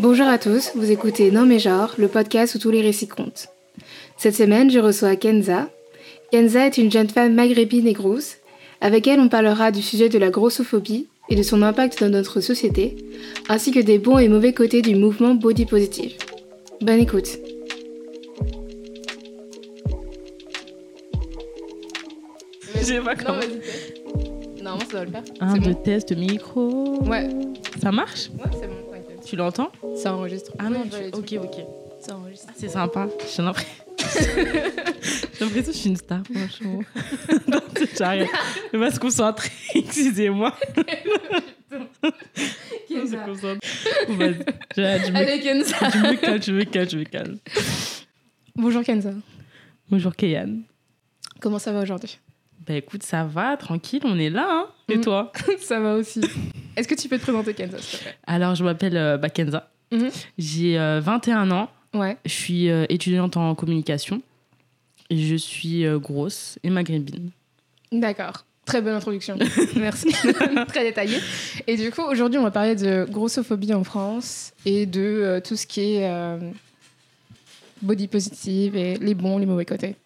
Bonjour à tous, vous écoutez Non mais genre, le podcast où tous les récits comptent. Cette semaine, je reçois Kenza. Kenza est une jeune femme maghrébine et grosse. Avec elle, on parlera du sujet de la grossophobie et de son impact dans notre société, ainsi que des bons et mauvais côtés du mouvement body positive. Bonne écoute. Je sais pas Non, comment. ça doit le faire. Un, deux, bon test, micro. Ouais, Ça marche? Ouais c'est bon. Tu l'entends Ça enregistre. Ah non, tu... ok, ok. Ça enregistre. Ah, c'est sympa. J'ai l'impression. J'ai l'impression que je suis une star, franchement. non, j'arrête. Je vais se concentrer. Excusez-moi. On se concentre. Vas-y. Je, me... Allez, Kenza. je me calme, je me calme, je me calme. Bonjour Kenza. Bonjour, Kéyan. Comment ça va aujourd'hui? Bah écoute, ça va, tranquille, on est là. Hein Et Mm. toi Ça va aussi. Est-ce que tu peux te présenter Kenza, s'il te plaît? Alors, je m'appelle euh, bah, Kenza. Mhm. J'ai euh, 21 ans. Ouais. Je suis euh, étudiante en communication. Et je suis euh, grosse et maghrébine. D'accord. Très bonne introduction. Merci. Très détaillée. Et du coup, aujourd'hui, on va parler de grossophobie en France et de euh, tout ce qui est euh, body positive et les bons, les mauvais côtés.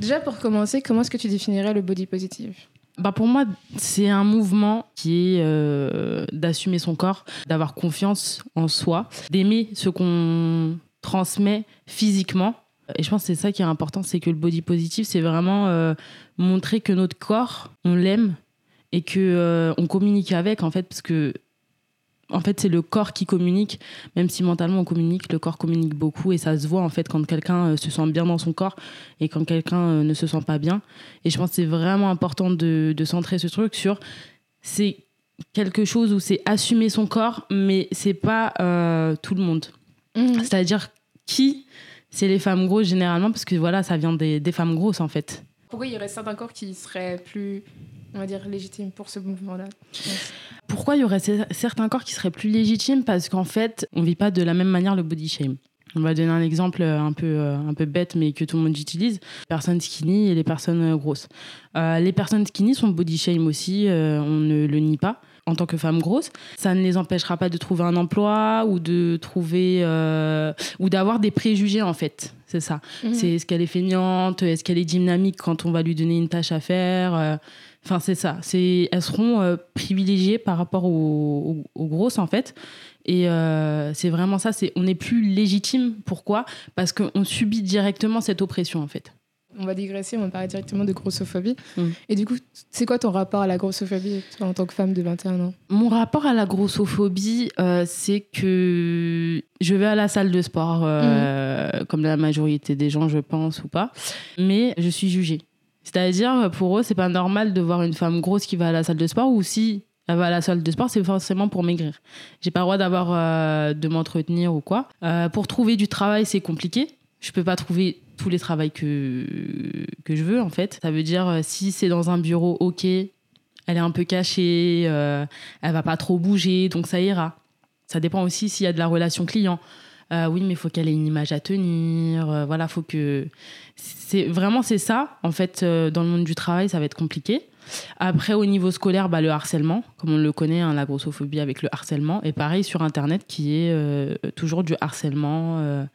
Déjà, pour commencer, comment est-ce que tu définirais le body positive? Bah pour moi, c'est un mouvement qui est euh, d'assumer son corps, d'avoir confiance en soi, d'aimer ce qu'on transmet physiquement. Et je pense que c'est ça qui est important, c'est que le body positive, c'est vraiment euh, montrer que notre corps, on l'aime et que euh, on communique avec en fait, parce que en fait c'est le corps qui communique, même si mentalement on communique, le corps communique beaucoup et ça se voit en fait quand quelqu'un euh, se sent bien dans son corps et quand quelqu'un euh, ne se sent pas bien. Et je pense que c'est vraiment important de, de centrer ce truc sur c'est quelque chose où c'est assumer son corps, mais c'est pas euh, tout le monde. C'est-à-dire qui c'est les femmes grosses généralement parce que voilà ça vient des, des femmes grosses en fait. Pourquoi il y aurait certains corps qui seraient plus, on va dire, légitimes pour ce mouvement-là Pourquoi il y aurait cer- certains corps qui seraient plus légitimes? Parce qu'en fait, on vit pas de la même manière le body shame. On va donner un exemple euh, un peu, euh, un peu bête, mais que tout le monde utilise. Les personnes skinny et les personnes euh, grosses. Euh, les personnes skinny sont body shame aussi, euh, on ne le nie pas. En tant que femme grosse, ça ne les empêchera pas de trouver un emploi ou de trouver euh, ou d'avoir des préjugés en fait. C'est ça. Mhm. C'est est-ce qu'elle est feignante, est-ce qu'elle est dynamique quand on va lui donner une tâche à faire? Enfin, c'est ça. C'est, elles seront euh, privilégiées par rapport aux, aux- aux grosses, en fait. Et euh, c'est vraiment ça. C'est, on n'est plus légitime. Pourquoi? Parce qu'on subit directement cette oppression, en fait. On va digresser, on va parler directement de grossophobie. Mm. Et du coup, c'est quoi ton rapport à la grossophobie toi, en tant que femme de 21 ans? Mon rapport à la grossophobie, euh, c'est que je vais à la salle de sport, euh, comme la majorité des gens, je pense, ou pas. Mais je suis jugée. C'est-à-dire, pour eux, c'est pas normal de voir une femme grosse qui va à la salle de sport ou si elle va à la salle de sport, c'est forcément pour maigrir. J'ai pas le droit d'avoir euh, de m'entretenir ou quoi. Euh, pour trouver du travail, c'est compliqué. Je peux pas trouver tous les travails que, que je veux, en fait. Ça veut dire, euh, si c'est dans un bureau, ok, elle est un peu cachée, euh, elle va pas trop bouger, donc ça ira. Ça dépend aussi s'il y a de la relation client. Euh, oui, mais il faut qu'elle ait une image à tenir. euh, voilà, faut que. C'est vraiment c'est ça. En fait, euh, dans le monde du travail, ça va être compliqué. Après, au niveau scolaire, bah, le harcèlement, comme on le connaît, hein, la grossophobie avec le harcèlement. Et pareil sur Internet, qui est euh, toujours du harcèlement.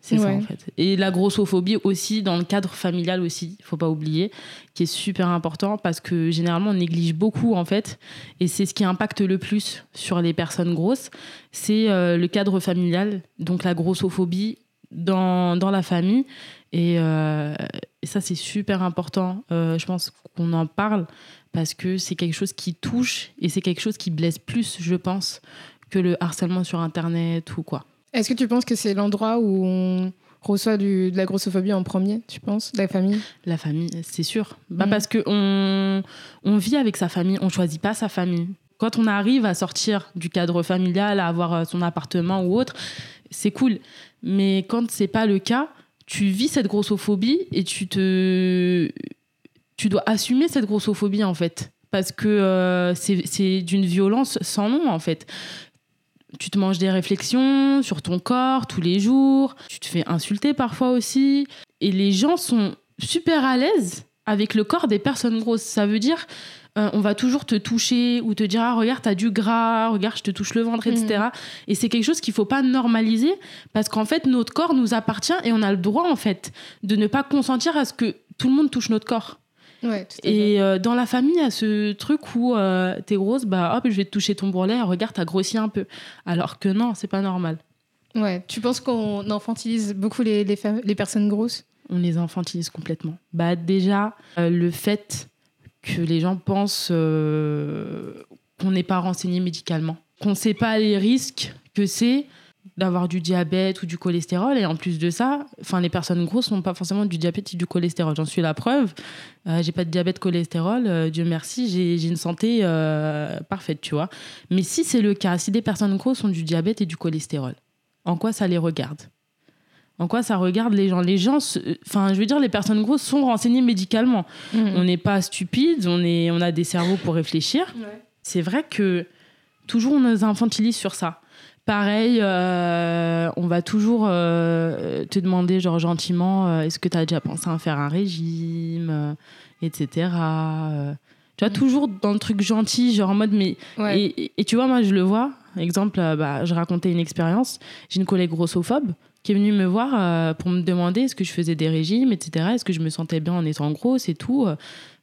C'est ça Ouais. en fait. Et la grossophobie aussi dans le cadre familial aussi, il faut pas oublier, qui est super important parce que généralement on néglige beaucoup en fait, et c'est ce qui impacte le plus sur les personnes grosses, c'est euh, le cadre familial, donc la grossophobie dans, dans la famille. Et, euh, et ça c'est super important, Euh, je pense qu'on en parle parce que c'est quelque chose qui touche et c'est quelque chose qui blesse plus, je pense, que le harcèlement sur Internet ou quoi. Est-ce que tu penses que c'est l'endroit où on reçoit du- de la grossophobie en premier, tu penses, la famille? La famille, c'est sûr. Bah Mhm. Parce que on, vit avec sa famille, on choisit pas sa famille. Quand on arrive à sortir du cadre familial, à avoir euh, son appartement ou autre, c'est cool. Mais quand c'est pas le cas, tu vis cette grossophobie et tu te, tu dois assumer cette grossophobie en fait, parce que euh, c'est d'une violence sans nom en fait. Tu te manges des réflexions sur ton corps tous les jours, tu te fais insulter parfois aussi, et les gens sont super à l'aise avec le corps des personnes grosses. Ça veut dire euh, on va toujours te toucher ou te dire ah, regarde t'as du gras regarde je te touche le ventre etc Mhm. et c'est quelque chose qu'il faut pas normaliser parce qu'en fait notre corps nous appartient et on a le droit en fait de ne pas consentir à ce que tout le monde touche notre corps Ouais, tout à fait. et euh, dans la famille il y a ce truc où euh, t'es grosse bah hop je vais te toucher ton bourrelet regarde t'as grossi un peu alors que non c'est pas normal Ouais. Tu penses qu'on infantilise beaucoup les, les, les personnes grosses? On les infantilise complètement. Bah déjà, euh, le fait que les gens pensent euh, qu'on n'est pas renseigné médicalement, qu'on ne sait pas les risques que c'est d'avoir du diabète ou du cholestérol. Et en plus de ça enfin les personnes grosses n'ont pas forcément du diabète et du cholestérol. J'en suis la preuve. Euh, j'ai pas de diabète cholestérol euh, Dieu merci j'ai une santé euh, parfaite tu vois. Mais si c'est le cas si des personnes grosses ont du diabète et du cholestérol en quoi ça les regarde? En quoi ça regarde les gens? Les gens, enfin, je veux dire, les personnes grosses sont renseignées médicalement. On n'est pas stupides, on, est, on a des cerveaux pour réfléchir. C'est vrai que toujours on nous infantilise sur ça. Pareil, euh, on va toujours euh, te demander, genre gentiment, euh, est-ce que tu as déjà pensé à faire un régime, etc. tu vois, Mm. toujours dans le truc gentil, genre en mode, mais Ouais. et, et- et tu vois, moi, je le vois. Exemple, bah, je racontais une expérience. J'ai une collègue grossophobe qui est venue me voir pour me demander est-ce que je faisais des régimes, etc. Est-ce que je me sentais bien en étant grosse et tout.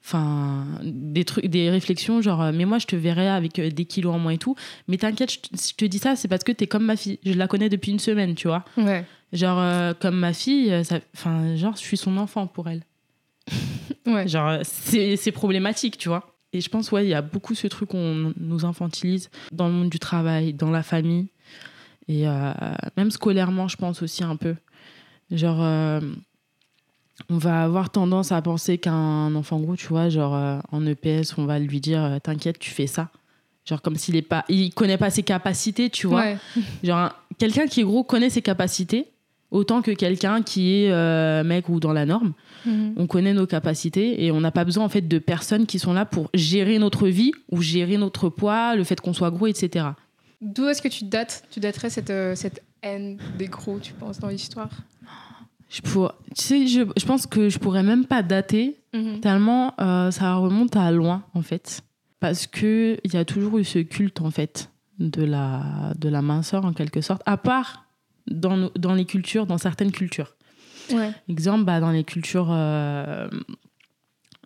Enfin, des trucs, des réflexions genre, euh, mais moi, je te verrais avec euh, des kilos en moins et tout. Mais t'inquiète, je, te- je te dis ça, c'est parce que t'es comme ma fille. Je la connais depuis une semaine, tu vois. Ouais. Genre, euh, comme ma fille, enfin, genre, je suis son enfant pour elle. Ouais. Genre, c'est c'est problématique, tu vois. Et je pense, ouais, il y a beaucoup ce truc qu'on nous infantilise dans le monde du travail, dans la famille. Et euh, même scolairement, je pense aussi un peu. Genre, euh, on va avoir tendance à penser qu'un enfant gros, tu vois, genre euh, en EPS, on va lui dire euh, T'inquiète, tu fais ça. Genre, comme s'il est pas. Il connaît pas ses capacités, tu vois. Ouais. Genre, un- quelqu'un qui est gros connaît ses capacités autant que quelqu'un qui est euh, maigre ou dans la norme. Mhm. On connaît nos capacités et on n'a pas besoin en fait de personnes qui sont là pour gérer notre vie ou gérer notre poids, le fait qu'on soit gros, etc. D'où est-ce que tu dates Tu daterais cette, cette haine des gros, tu penses, dans l'histoire? Je, pour... tu sais, je, je pense que je pourrais même pas dater Mhm. tellement euh, ça remonte à loin en fait. Parce qu'il y a toujours eu ce culte en fait de la, de la minceur en quelque sorte, à part dans, nos- dans les cultures, dans certaines cultures. Ouais. Exemple, bah, dans les cultures euh,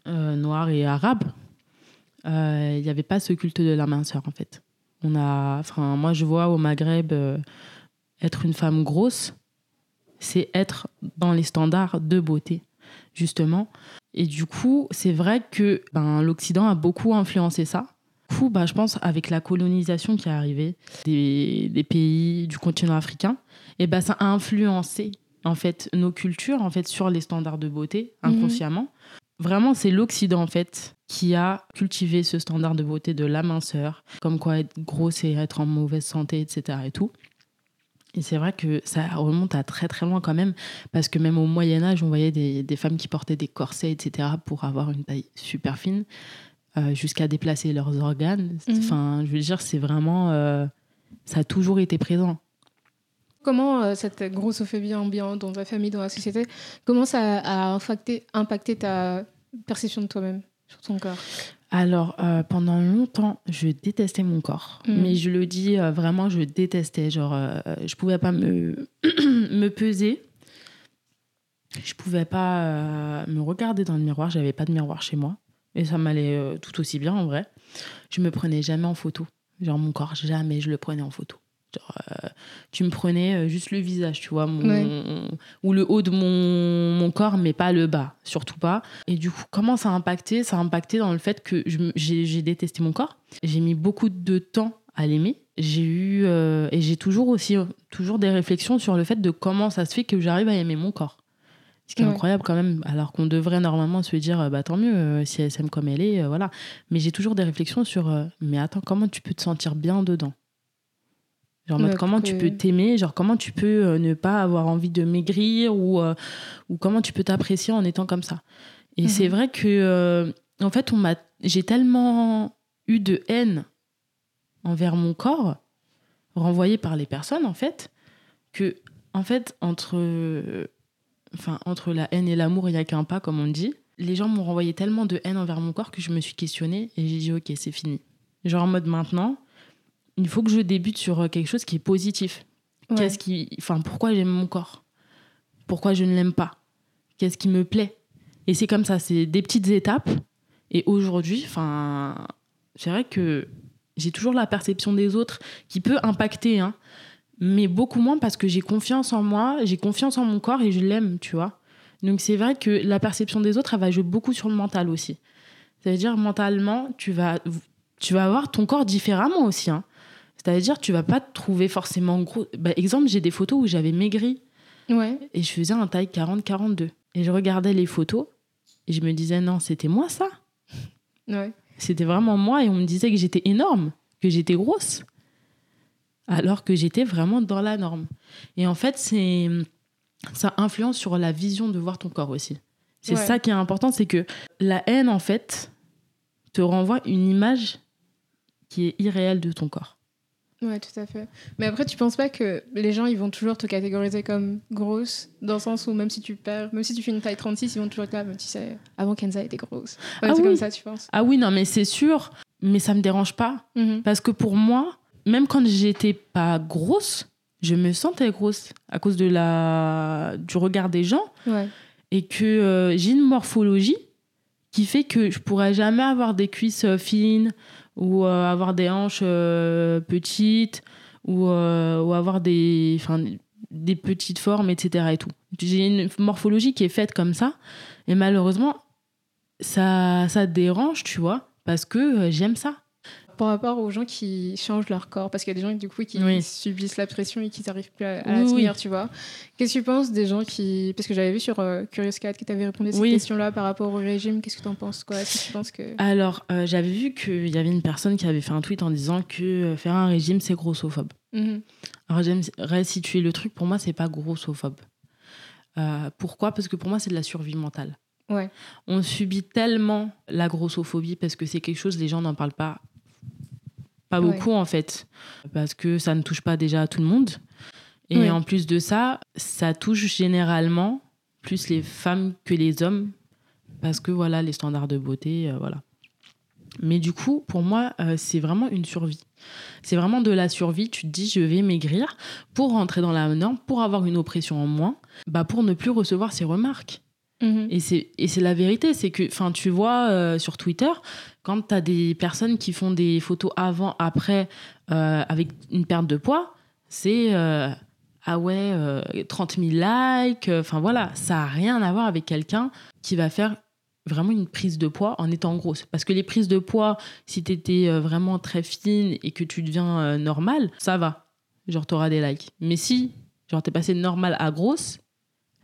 euh, noires et arabes, il n'y avait pas ce culte de la minceur, en fait. On a, enfin, moi, je vois au Maghreb, être une femme grosse, c'est être dans les standards de beauté, justement. Et du coup, c'est vrai que ben, l'Occident a beaucoup influencé ça. Du coup, bah, je pense, avec la colonisation qui est arrivée des, des pays du continent africain, et ben, ça a influencé en fait nos cultures en fait sur les standards de beauté inconsciemment. Vraiment, c'est l'Occident en fait qui a cultivé ce standard de beauté de la minceur, comme quoi être gros c'est être en mauvaise santé, etc. et tout. Et c'est vrai que ça remonte à très très loin quand même, parce que même au Moyen Âge, on voyait des, des femmes qui portaient des corsets, etc. pour avoir une taille super fine, euh, jusqu'à déplacer leurs organes. Mhm. Enfin, je veux dire, c'est vraiment, euh, ça a toujours été présent. Comment euh, cette grossophobie ambiante dans ta famille, dans la société, comment ça a impacté, impacté ta perception de toi-même sur ton corps? Alors, euh, pendant longtemps, je détestais mon corps. Mhm. Mais je le dis euh, vraiment, je détestais. Genre, euh, je pouvais pas me, me peser. Je pouvais pas euh, me regarder dans le miroir. J'avais pas de miroir chez moi. Et ça m'allait tout aussi bien, en vrai. Je me prenais jamais en photo. Genre, mon corps, jamais je le prenais en photo. Genre, euh, tu me prenais euh, juste le visage, tu vois, mon, Ouais. ou le haut de mon, mon corps, mais pas le bas, surtout pas. Et du coup, comment ça a impacté? Ça a impacté dans le fait que j'ai détesté mon corps. J'ai mis beaucoup de temps à l'aimer. J'ai eu euh, et j'ai toujours aussi toujours des réflexions sur le fait de comment ça se fait que j'arrive à aimer mon corps. Ce qui est Ouais. incroyable quand même, alors qu'on devrait normalement se dire bah tant mieux euh, si elle s'aime comme elle est, voilà. Mais j'ai toujours des réflexions sur mais attends comment tu peux te sentir bien dedans? Genre en mode, comment tu peux t'aimer, genre comment tu peux euh, ne pas avoir envie de maigrir ou, euh, ou comment tu peux t'apprécier en étant comme ça. Et Mhm. c'est vrai que euh, en fait on m'a j'ai tellement eu de haine envers mon corps renvoyé par les personnes en fait que en fait entre euh, enfin entre la haine et l'amour il y a qu'un pas comme on dit les gens m'ont renvoyé tellement de haine envers mon corps que je me suis questionnée et j'ai dit ok, c'est fini. Genre en mode maintenant, il faut que je débute sur euh, quelque chose qui est positif. Qu'est-ce qui, enfin, pourquoi j'aime mon corps? Pourquoi je ne l'aime pas? Qu'est-ce qui me plaît? Et c'est comme ça, c'est des petites étapes. Et aujourd'hui, enfin, c'est vrai que j'ai toujours la perception des autres qui peut impacter, hein, mais beaucoup moins parce que j'ai confiance en moi, j'ai confiance en mon corps et je l'aime, tu vois. Donc c'est vrai que la perception des autres, elle va jouer beaucoup sur le mental aussi. C'est-à-dire mentalement, tu vas, tu vas avoir ton corps différemment aussi. Hein. C'est-à-dire tu vas pas te trouver forcément gros. Bah, exemple, j'ai des photos où j'avais maigri ouais. et je faisais un taille 40-42. Et je regardais les photos et je me disais non, c'était moi ça. Ouais. C'était vraiment moi et on me disait que j'étais énorme, que j'étais grosse. Alors que j'étais vraiment dans la norme. Et en fait, c'est ça influence sur la vision de voir ton corps aussi. C'est ça qui est important, c'est que la haine, en fait, te renvoie une image qui est irréelle de ton corps. Ouais, tout à fait. Mais après, tu penses pas que les gens, ils vont toujours te catégoriser comme grosse, dans le sens où même si tu perds, même si tu fais une taille 36, ils vont toujours être là, tu sais, avant Kenza était grosse. ah oui. comme ça, tu penses Ah oui, non, mais c'est sûr, mais ça me dérange pas. Mhm. Parce que pour moi, même quand j'étais pas grosse, je me sentais grosse à cause de la du regard des gens ouais. et que euh, j'ai une morphologie qui fait que je pourrais jamais avoir des cuisses euh, fines ou euh, avoir des hanches petites ou, ou avoir des enfin des petites formes etc et tout. J'ai une morphologie qui est faite comme ça et malheureusement ça ça dérange tu vois parce que j'aime ça par rapport aux gens qui changent leur corps Parce qu'il y a des gens du coup qui Oui. subissent la pression et qui n'arrivent plus à, à la tenir, oui. tu vois. Qu'est-ce que tu penses des gens qui. Parce que j'avais vu sur euh, Curious Cat que tu avais répondu à cette Oui. question-là par rapport au régime. Qu'est-ce que tu en penses quoi? Que tu penses que. Alors, euh, j'avais vu qu'il y avait une personne qui avait fait un tweet en disant que euh, faire un régime, c'est grossophobe. Mhm. Alors, j'aimerais situer le truc. Pour moi, c'est pas grossophobe. Euh, pourquoi? Parce que pour moi, c'est de la survie mentale. Ouais. On subit tellement la grossophobie parce que c'est quelque chose, les gens n'en parlent pas. Pas Ouais. beaucoup, en fait. Parce que ça ne touche pas déjà à tout le monde. Et Ouais. en plus de ça, ça touche généralement plus les femmes que les hommes. Parce que voilà, les standards de beauté, euh, voilà. Mais du coup, pour moi, euh, c'est vraiment une survie. C'est vraiment de la survie. Tu te dis, je vais maigrir pour rentrer dans la norme, pour avoir une oppression en moins, bah pour ne plus recevoir ces remarques. Mhm. Et c'est la vérité, c'est que, enfin, tu vois euh, sur Twitter, quand tu as des personnes qui font des photos avant, après, euh, avec une perte de poids, c'est euh, ah ouais, euh, 30 000 likes. Enfin voilà, ça a rien à voir avec quelqu'un qui va faire vraiment une prise de poids en étant grosse. Parce que les prises de poids, si tu étais vraiment très fine et que tu deviens normale, ça va. Genre, tu auras des likes. Mais si, genre, t'es passé de normale à grosse,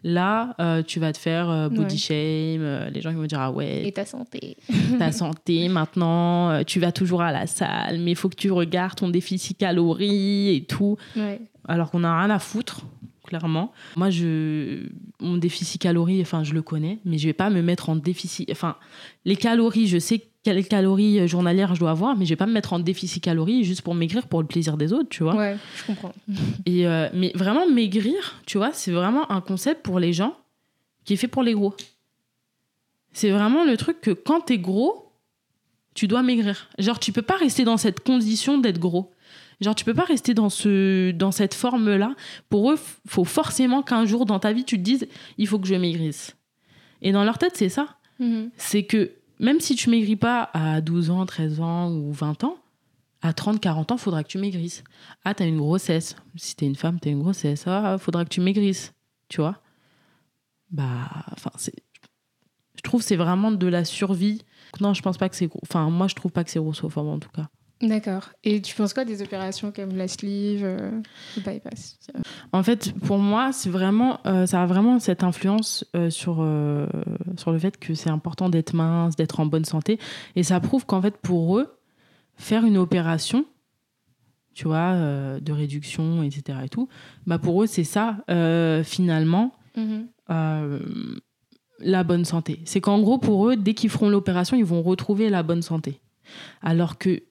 là, euh, tu vas te faire euh, body Ouais. shame. euh, les gens ils vont dire, ah ouais, Et ta santé. ta santé maintenant, tu vas toujours à la salle, mais il faut que tu regardes ton déficit calories et tout. Ouais. Alors qu'on n'a rien à foutre, clairement. Moi, je, mon déficit calories, enfin, je le connais, mais je vais pas me mettre en déficit. Enfin, les calories, je sais quelles calories euh, journalières je dois avoir, mais je vais pas me mettre en déficit calories juste pour maigrir pour le plaisir des autres, tu vois. Ouais, je comprends. Et euh, mais vraiment maigrir, tu vois, c'est vraiment un concept pour les gens qui est fait pour les gros. C'est vraiment le truc que quand t'es gros, tu dois maigrir. Genre, tu peux pas rester dans cette condition d'être gros. Genre, tu peux pas rester dans, ce, dans cette forme-là. Pour eux, faut forcément qu'un jour dans ta vie, tu te dises, il faut que je maigrisse. Et dans leur tête, c'est ça. Mhm. C'est que même si tu maigris pas à 12 ans, 13 ans ou 20 ans, à 30, 40 ans, faudra que tu maigrisses. Ah, t'as une grossesse. Si t'es une femme, t'as une grossesse. Ah, faudra que tu maigrisses. Tu vois? Bah, enfin, c'est. Je trouve que c'est vraiment de la survie. Non, je pense pas que c'est. Enfin, moi, je trouve pas que c'est grossophobe en tout cas. D'accord. Et tu penses quoi des opérations comme la sleeve, euh, le bypass En fait, pour moi, c'est vraiment, euh, ça a vraiment cette influence euh, sur, sur le fait que c'est important d'être mince, d'être en bonne santé. Et ça prouve qu'en fait, pour eux, faire une opération, tu vois, de réduction, etc. et tout, bah pour eux, c'est ça, finalement, Mhm. la bonne santé. C'est qu'en gros, pour eux, dès qu'ils feront l'opération, ils vont retrouver la bonne santé. Alors que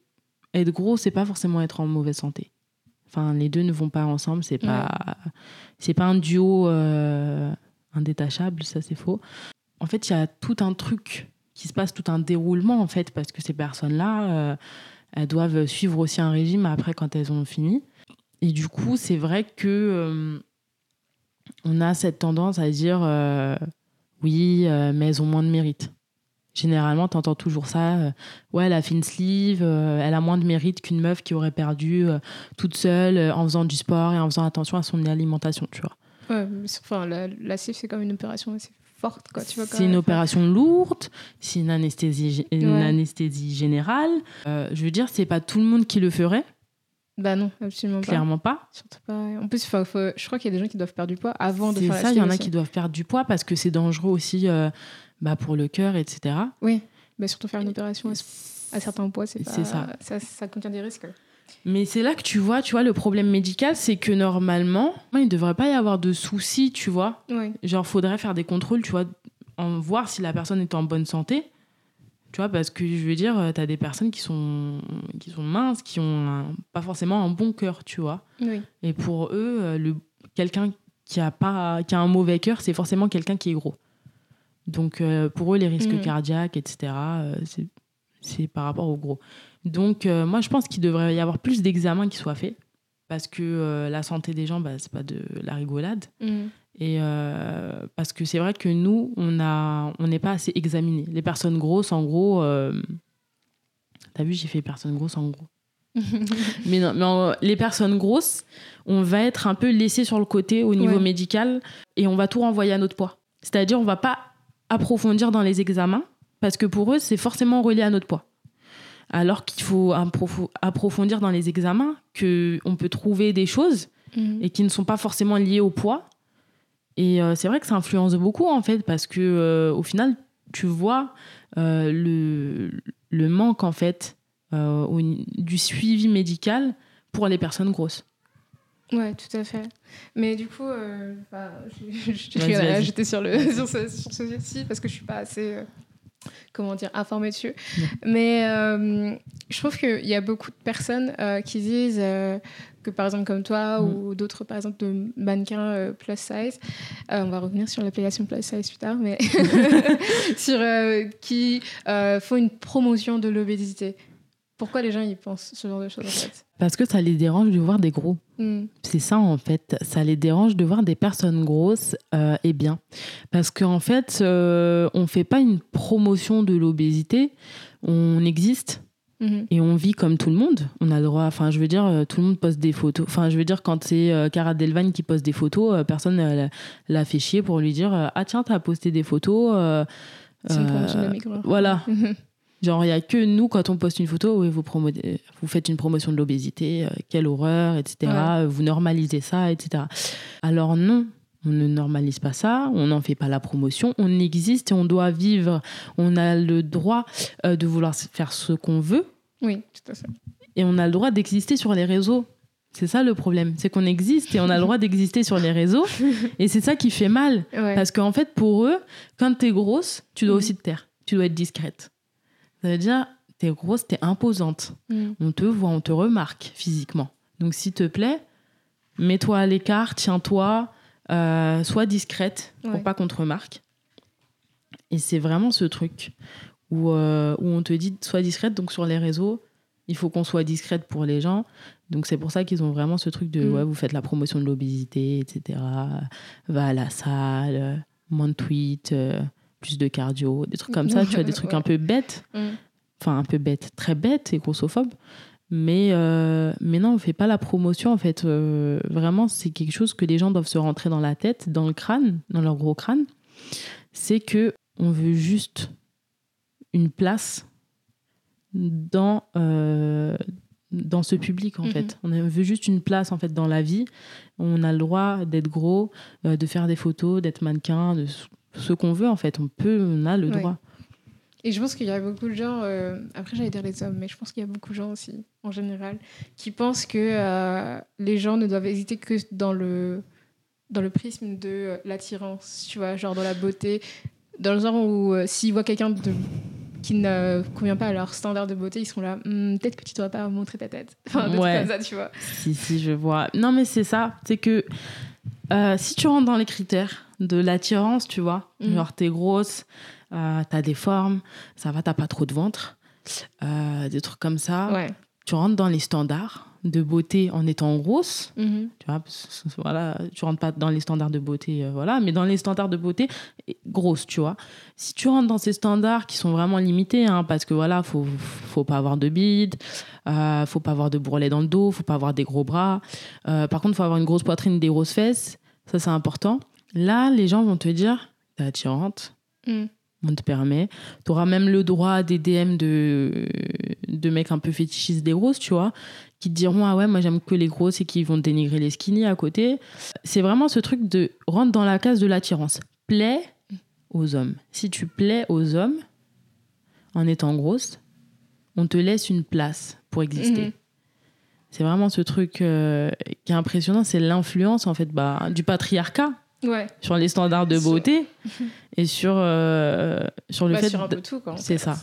être gros, c'est pas forcément être en mauvaise santé. Enfin, les deux ne vont pas ensemble. C'est pas, c'est pas un duo euh, indétachable. Ça, c'est faux. en fait, il y a tout un truc qui se passe, tout un déroulement, en fait, parce que ces personnes-là, euh, elles doivent suivre aussi un régime après quand elles ont fini. Et du coup, c'est vrai que euh, on a cette tendance à dire euh, oui, mais elles ont moins de mérite. Généralement, tu entends toujours ça. ouais, elle a fait une sleeve, elle a moins de mérite qu'une meuf qui aurait perdu toute seule en faisant du sport et en faisant attention à son alimentation, tu vois. Ouais, enfin, la, la sleeve, c'est comme une opération assez c'est une opération lourde, c'est une anesthésie, une anesthésie générale. Euh, je veux dire, c'est pas tout le monde qui le ferait. Bah non, absolument pas. Clairement pas. Surtout pas. En plus, je crois qu'il y a des gens qui doivent perdre du poids avant de faire ça, il y en a qui doivent perdre du poids parce que c'est dangereux aussi bah, pour le cœur, etc. Oui, mais surtout faire une opération à, certains poids, c'est ça. ça. ça. contient des risques. Mais c'est là que tu vois, tu vois, le problème médical, c'est que normalement, il ne devrait pas y avoir de soucis, tu vois. Oui. Genre, faudrait faire des contrôles, tu vois, en voir si la personne est en bonne santé. Tu vois, parce que je veux dire, tu as des personnes qui sont, qui sont minces, qui ont pas forcément un bon cœur, tu vois. Oui. Et pour eux, euh, le, quelqu'un qui a, pas, qui a un mauvais cœur, c'est forcément quelqu'un qui est gros. Donc, euh, pour eux, les risques mm. cardiaques, etc., euh, c'est par rapport au gros. Donc, euh, moi, je pense qu'il devrait y avoir plus d'examens qui soient faits parce que euh, la santé des gens, bah, c'est pas de la rigolade. Mm. Et parce que c'est vrai que nous, on a, on n'est pas assez examinés. Les personnes grosses, en gros, t'as vu, j'ai fait personnes grosses en gros. mais non, mais les personnes grosses, on va être un peu laissé sur le côté au niveau médical et on va tout renvoyer à notre poids. C'est-à-dire, on va pas approfondir dans les examens parce que pour eux, c'est forcément relié à notre poids alors qu'il faut approfondir dans les examens, qu'on peut trouver des choses mhm. et qui ne sont pas forcément liées au poids. Et euh, c'est vrai que ça influence beaucoup, en fait, parce que euh, au final, tu vois euh, le, le, manque, en fait, du suivi médical pour les personnes grosses. Ouais, tout à fait. Mais du coup, j'étais sur, le, sur ce, sur ci parce que je suis pas assez comment dire, informé dessus. Mais euh, je trouve qu'il y a beaucoup de personnes euh, qui disent euh, que, par exemple, comme toi mm. ou d'autres, par exemple, de mannequins plus size, on va revenir sur l'appellation plus size plus tard, mais sur qui font une promotion de l'obésité. Pourquoi les gens y pensent ce genre de choses en fait Parce que ça les dérange de voir des gros. Hmm. C'est ça en fait. Ça les dérange de voir des personnes grosses euh, et bien. Parce qu'en fait, euh, on ne fait pas une promotion de l'obésité. On existe. Mhm. Et on vit comme tout le monde. On a le droit. Enfin, je veux dire, euh, tout le monde poste des photos. Enfin, je veux dire, quand c'est Cara Delvagne qui poste des photos, personne ne l'a fait chier pour lui dire Ah, tiens, t'as posté des photos. c'est une promotion de Voilà. Genre, il n'y a que nous, quand on poste une photo, oui, vous, vous faites une promotion de l'obésité, euh, quelle horreur, etc. Vous normalisez ça, etc. Alors non, on ne normalise pas ça, on n'en fait pas la promotion, on existe et on doit vivre. On a le droit euh, de vouloir faire ce qu'on veut. Oui, tout à fait. Et on a le droit d'exister sur les réseaux. C'est ça le problème, c'est qu'on existe et on a le droit d'exister sur les réseaux. Et c'est ça qui fait mal. Parce qu'en fait, pour eux, quand tu es grosse, tu dois mm. aussi te taire. Tu dois être discrète. Ça veut dire, t'es grosse, t'es imposante. Mm. On te voit, on te remarque physiquement. Donc, s'il te plaît, mets-toi à l'écart, tiens-toi, euh, sois discrète pour pas qu'on te remarque. Et c'est vraiment ce truc où, euh, où on te dit, sois discrète. Donc, sur les réseaux, il faut qu'on soit discrète pour les gens. Donc, c'est pour ça qu'ils ont vraiment ce truc de, mm. ouais, vous faites la promotion de l'obésité, etc. Va à la salle, moins de tweets. Euh, plus de cardio, des trucs comme ça, tu as des trucs un peu bêtes, mm. enfin un peu bêtes, très bêtes et grossophobes. Mais, euh, mais non, on fait pas la promotion en fait. Euh, vraiment, c'est quelque chose que les gens doivent se rentrer dans la tête, dans le crâne, dans leur gros crâne. C'est que on veut juste une place dans, euh, dans ce public en mm-hmm. fait. On veut juste une place en fait dans la vie. On a le droit d'être gros, de faire des photos, d'être mannequin, de ce qu'on veut en fait. On peut, on a le droit. Et je pense qu'il y a beaucoup de gens, euh, après j'allais dire les hommes, mais je pense qu'il y a beaucoup de gens aussi, en général, qui pensent que euh, les gens ne doivent hésiter que dans le, dans le prisme de euh, l'attirance, tu vois, genre dans la beauté, dans le genre où s'ils voient quelqu'un de qui ne convient pas à leur standard de beauté, ils seront là, hmm, peut-être que tu ne dois pas montrer ta tête. Enfin, ouais. comme ça, tu vois. Si, si, je vois. Non, mais c'est ça. C'est que euh, si tu rentres dans les critères de l'attirance, tu vois, Mhm. genre t'es grosse, euh, t'as des formes, ça va, t'as pas trop de ventre, euh, des trucs comme ça, Ouais. tu rentres dans les standards de beauté en étant grosse, Mhm. tu vois, parce voilà, tu rentres pas dans les standards de beauté, euh, voilà, mais dans les standards de beauté, grosse, tu vois. Si tu rentres dans ces standards qui sont vraiment limités, hein, parce que voilà, faut, faut pas avoir de bide, euh, faut pas avoir de bourrelet dans le dos, faut pas avoir des gros bras. Euh, par contre, faut avoir une grosse poitrine, des grosses fesses, ça c'est important. Là, les gens vont te dire, t'es attirante, Mhm. On te permet. Tu auras même le droit à des DM de, de mecs un peu fétichistes des grosses, tu vois, qui te diront Ah ouais, moi j'aime que les grosses et qui vont dénigrer les skinny à côté. C'est vraiment ce truc de rentre dans la case de l'attirance. Plais aux hommes. Si tu plais aux hommes en étant grosse, on te laisse une place pour exister. Mhm. C'est vraiment ce truc euh, qui est impressionnant, c'est l'influence en fait bah, du patriarcat Ouais. sur les standards de Sur- beauté et sur, euh, sur le Bah, fait sur un de- peu tout, quoi. en c'est ça.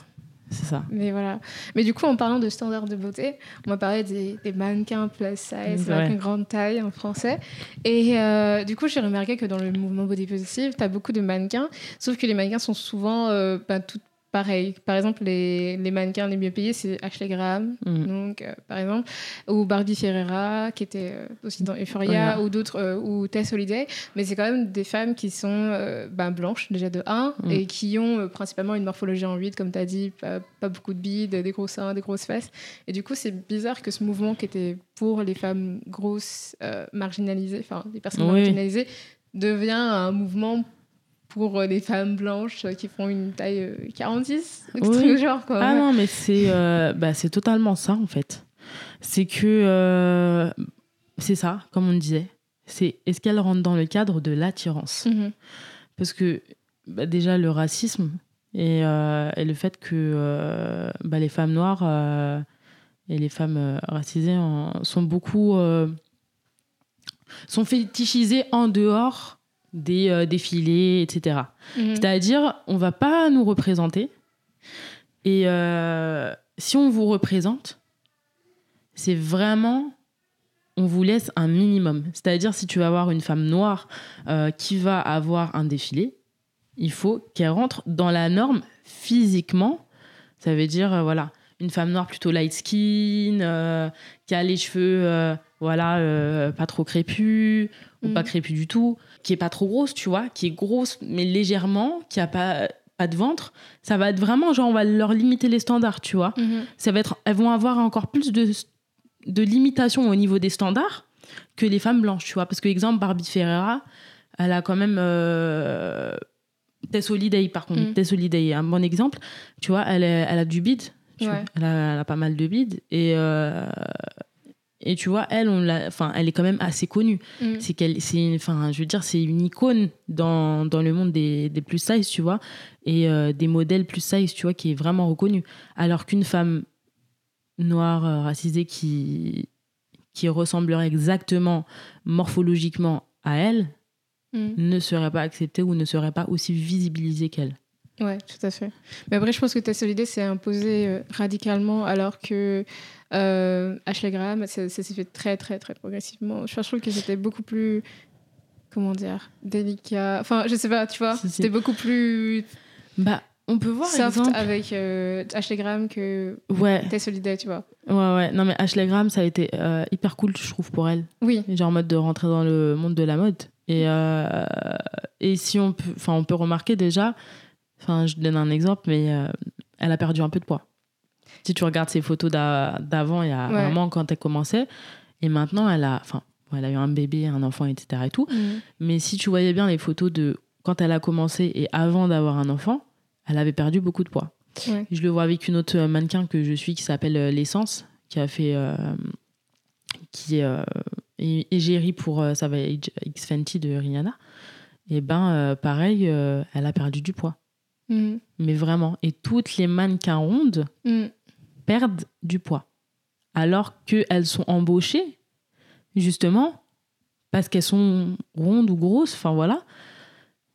C'est ça. Mais voilà. Mais du coup, en parlant de standards de beauté, on m'a parlé des, des mannequins plus size, Ouais. mannequins grande taille en français. Et euh, du coup, j'ai remarqué que dans le mouvement body positive, tu as beaucoup de mannequins, sauf que les mannequins sont souvent euh, bah, tout pareils. Par exemple, les, les mannequins les mieux payés, c'est Ashley Graham, Mm. donc, euh, par exemple, ou Barbie Ferreira, qui était euh, aussi dans Euphoria, ou d'autres, euh, ou Tess Holiday. Mais c'est quand même des femmes qui sont ben, blanches, déjà de 1, Mm. et qui ont principalement une morphologie en 8, comme tu as dit, pas, pas beaucoup de bides, des gros seins, des grosses fesses. Et du coup, c'est bizarre que ce mouvement qui était pour les femmes grosses, marginalisées, enfin, les personnes Oui. marginalisées, devient un mouvement pour euh, les femmes blanches euh, qui font une taille euh, 46, extrême Oui. genre, quoi. Ah non, mais c'est euh, bah, c'est totalement ça, en fait. C'est que. euh, c'est ça, comme on disait. C'est est-ce qu'elle rentre dans le cadre de l'attirance? Mhm. Parce que, bah, déjà, le racisme et, euh, et le fait que euh, bah, les femmes noires euh, et les femmes euh, racisées en- sont beaucoup. euh, sont fétichisées en dehors des euh, défilés, etc. Mhm. C'est-à-dire, on va pas nous représenter. Et euh, si on vous représente, c'est vraiment, on vous laisse un minimum. C'est-à-dire, si tu vas avoir une femme noire euh, qui va avoir un défilé, il faut qu'elle rentre dans la norme physiquement. Ça veut dire, euh, voilà, une femme noire plutôt light skin, euh, qui a les cheveux, voilà, pas trop crépus, ou Mhm. pas crépus du tout, qui est pas trop grosse, tu vois, qui est grosse mais légèrement, qui a pas pas de ventre, ça va être vraiment genre on va leur limiter les standards, tu vois. Mhm. Ça va être elles vont avoir encore plus de de limitations au niveau des standards que les femmes blanches, tu vois, parce que exemple Barbie Ferreira, elle a quand même euh, Tess Holiday par contre, Mhm. Tess Holiday est un bon exemple, tu vois, elle, est- elle a du bide, tu Ouais. vois. elle, a, elle a pas mal de bide et euh, et tu vois, elle, on l'a, enfin, elle est quand même assez connue Mhm. c'est qu'elle c'est enfin je veux dire c'est une icône dans, dans le monde des, des plus size tu vois et euh, des modèles plus size tu vois qui est vraiment reconnue alors qu'une femme noire euh, racisée qui qui ressemblerait exactement morphologiquement à elle Mhm. ne serait pas acceptée ou ne serait pas aussi visibilisée qu'elle Ouais, tout à fait. Mais après, je pense que Tess Holiday s'est imposée euh, radicalement, alors que euh, Ashley Graham, ça, ça s'est fait très, très, très progressivement. Je trouve que c'était beaucoup plus, comment dire, délicat. Enfin, je sais pas, tu vois, Si, si. c'était beaucoup plus bah on peut voir soft exemple avec euh, Ashley Graham que ouais Holiday, tu vois. ouais ouais non mais Ashley Graham ça a été euh, hyper cool je trouve pour elle Oui. genre en mode de rentrer dans le monde de la mode et euh, et si on peut enfin on peut remarquer déjà enfin je donne un exemple mais euh, elle a perdu un peu de poids si tu regardes ses photos d'a- d'avant il y a Ouais. vraiment quand elle commençait et maintenant elle a enfin elle a eu un bébé un enfant etc et tout Mhm. mais si tu voyais bien les photos de quand elle a commencé et avant d'avoir un enfant elle avait perdu beaucoup de poids Ouais. je le vois avec une autre mannequin que je suis qui s'appelle euh, l'essence qui a fait euh, qui est euh, égérie pour euh, ça va X Fenty de Rihanna et ben euh, pareil euh, elle a perdu du poids Mhm. mais vraiment et toutes les mannequins rondes Mhm. perdent du poids alors qu'elles sont embauchées justement parce qu'elles sont rondes ou grosses enfin voilà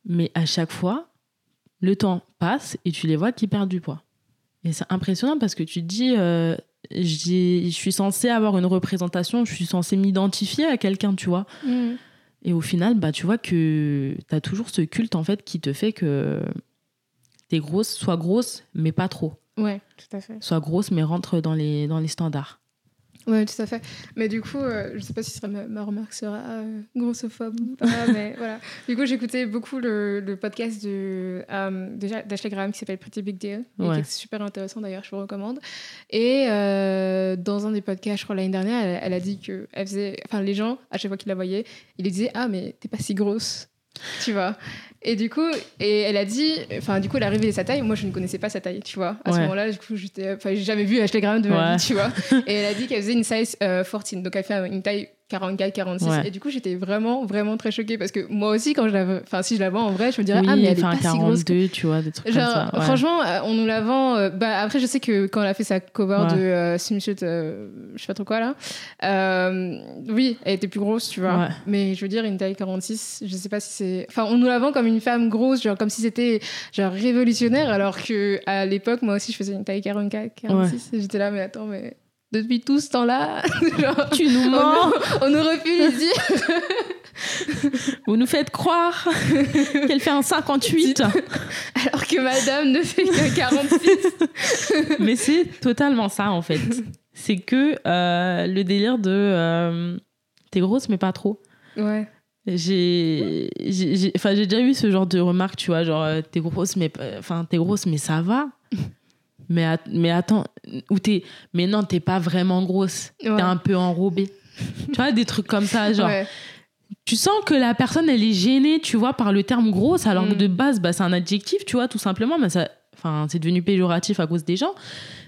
mais à chaque fois le temps passe et tu les vois qui perdent du poids et c'est impressionnant parce que tu te dis euh, je suis censée avoir une représentation je suis censée m'identifier à quelqu'un tu vois Mhm. Et au final, bah, tu vois que tu as toujours ce culte en fait qui te fait que t'es grosse, sois grosse, mais pas trop. Ouais, tout à fait. Sois grosse, mais rentre dans les, dans les standards. Ouais, tout à fait. Mais du coup, euh, je sais pas si ma, ma remarque sera euh, grossophobe ou pas, mais voilà. Du coup, j'écoutais beaucoup le, le, podcast de euh, déjà d'Ashley Graham qui s'appelle Pretty Big Deal, ouais. qui est super intéressant d'ailleurs, je vous recommande. Et euh, dans un des podcasts, je crois l'année dernière, elle, elle, a dit que elle faisait, enfin les gens à chaque fois qu'ils la voyaient, ils lui disaient ah mais t'es pas si grosse, tu vois. Et du coup, et elle a dit, enfin, du coup, elle a révélé sa taille. Moi, je ne connaissais pas sa taille, tu vois. À ouais. ce moment-là, du coup, j'étais, enfin, j'ai jamais vu Ashley Graham de ma ouais. vie, tu vois. Et elle a dit qu'elle faisait une size euh, 14, donc elle fait une taille 44, 46. Ouais. Et du coup, j'étais vraiment, vraiment très choquée parce que moi aussi, quand je la, enfin, si je la vois en vrai, je me dirais, oui, ah, mais elle est pas 42, si grosse. Que... tu vois, des trucs Genre, comme ça. Ouais. franchement, euh, on nous la vend. Euh, bah, après, je sais que quand elle a fait sa cover de euh, Swimsuit, euh, je sais pas trop quoi là, euh, oui, elle était plus grosse, tu vois. Mais je veux dire, une taille 46, je sais pas si c'est. Enfin, on nous la vend comme une femme grosse, genre comme si c'était genre révolutionnaire, alors que à l'époque, moi aussi, je faisais une taille 44, 46. Et j'étais là, mais attends, mais depuis tout ce temps-là, genre, tu nous mens. On, lui dire. Vous nous faites croire qu'elle fait un 58. Alors que madame ne fait qu'un 46. Mais c'est totalement ça, en fait. C'est que euh, le délire de euh, t'es grosse, mais pas trop. Ouais. J'ai enfin, déjà eu ce genre de remarques, tu vois, genre euh, t'es grosse, mais, enfin, t'es grosse, mais ça va. Mais, at mais attends, ou t'es, mais non, t'es pas vraiment grosse. Ouais. T'es un peu enrobée. tu vois, des trucs comme ça, genre. Ouais tu sens que la personne elle est gênée tu vois par le terme grosse alors mm. que de base bah, c'est un adjectif tu vois tout simplement mais ça enfin c'est devenu péjoratif à cause des gens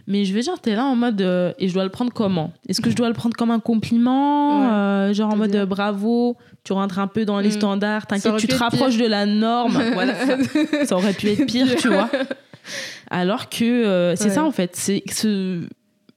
mais je veux dire t'es là en mode euh, et je dois le prendre comment? Est-ce que je dois le prendre comme un compliment ouais, euh, genre en mode euh, bravo tu rentres un peu dans les mm. standards t'inquiète tu te rapproches pire. de la norme voilà ça, ça, aurait pu être pire tu vois alors que euh, c'est ouais. ça en fait c'est ce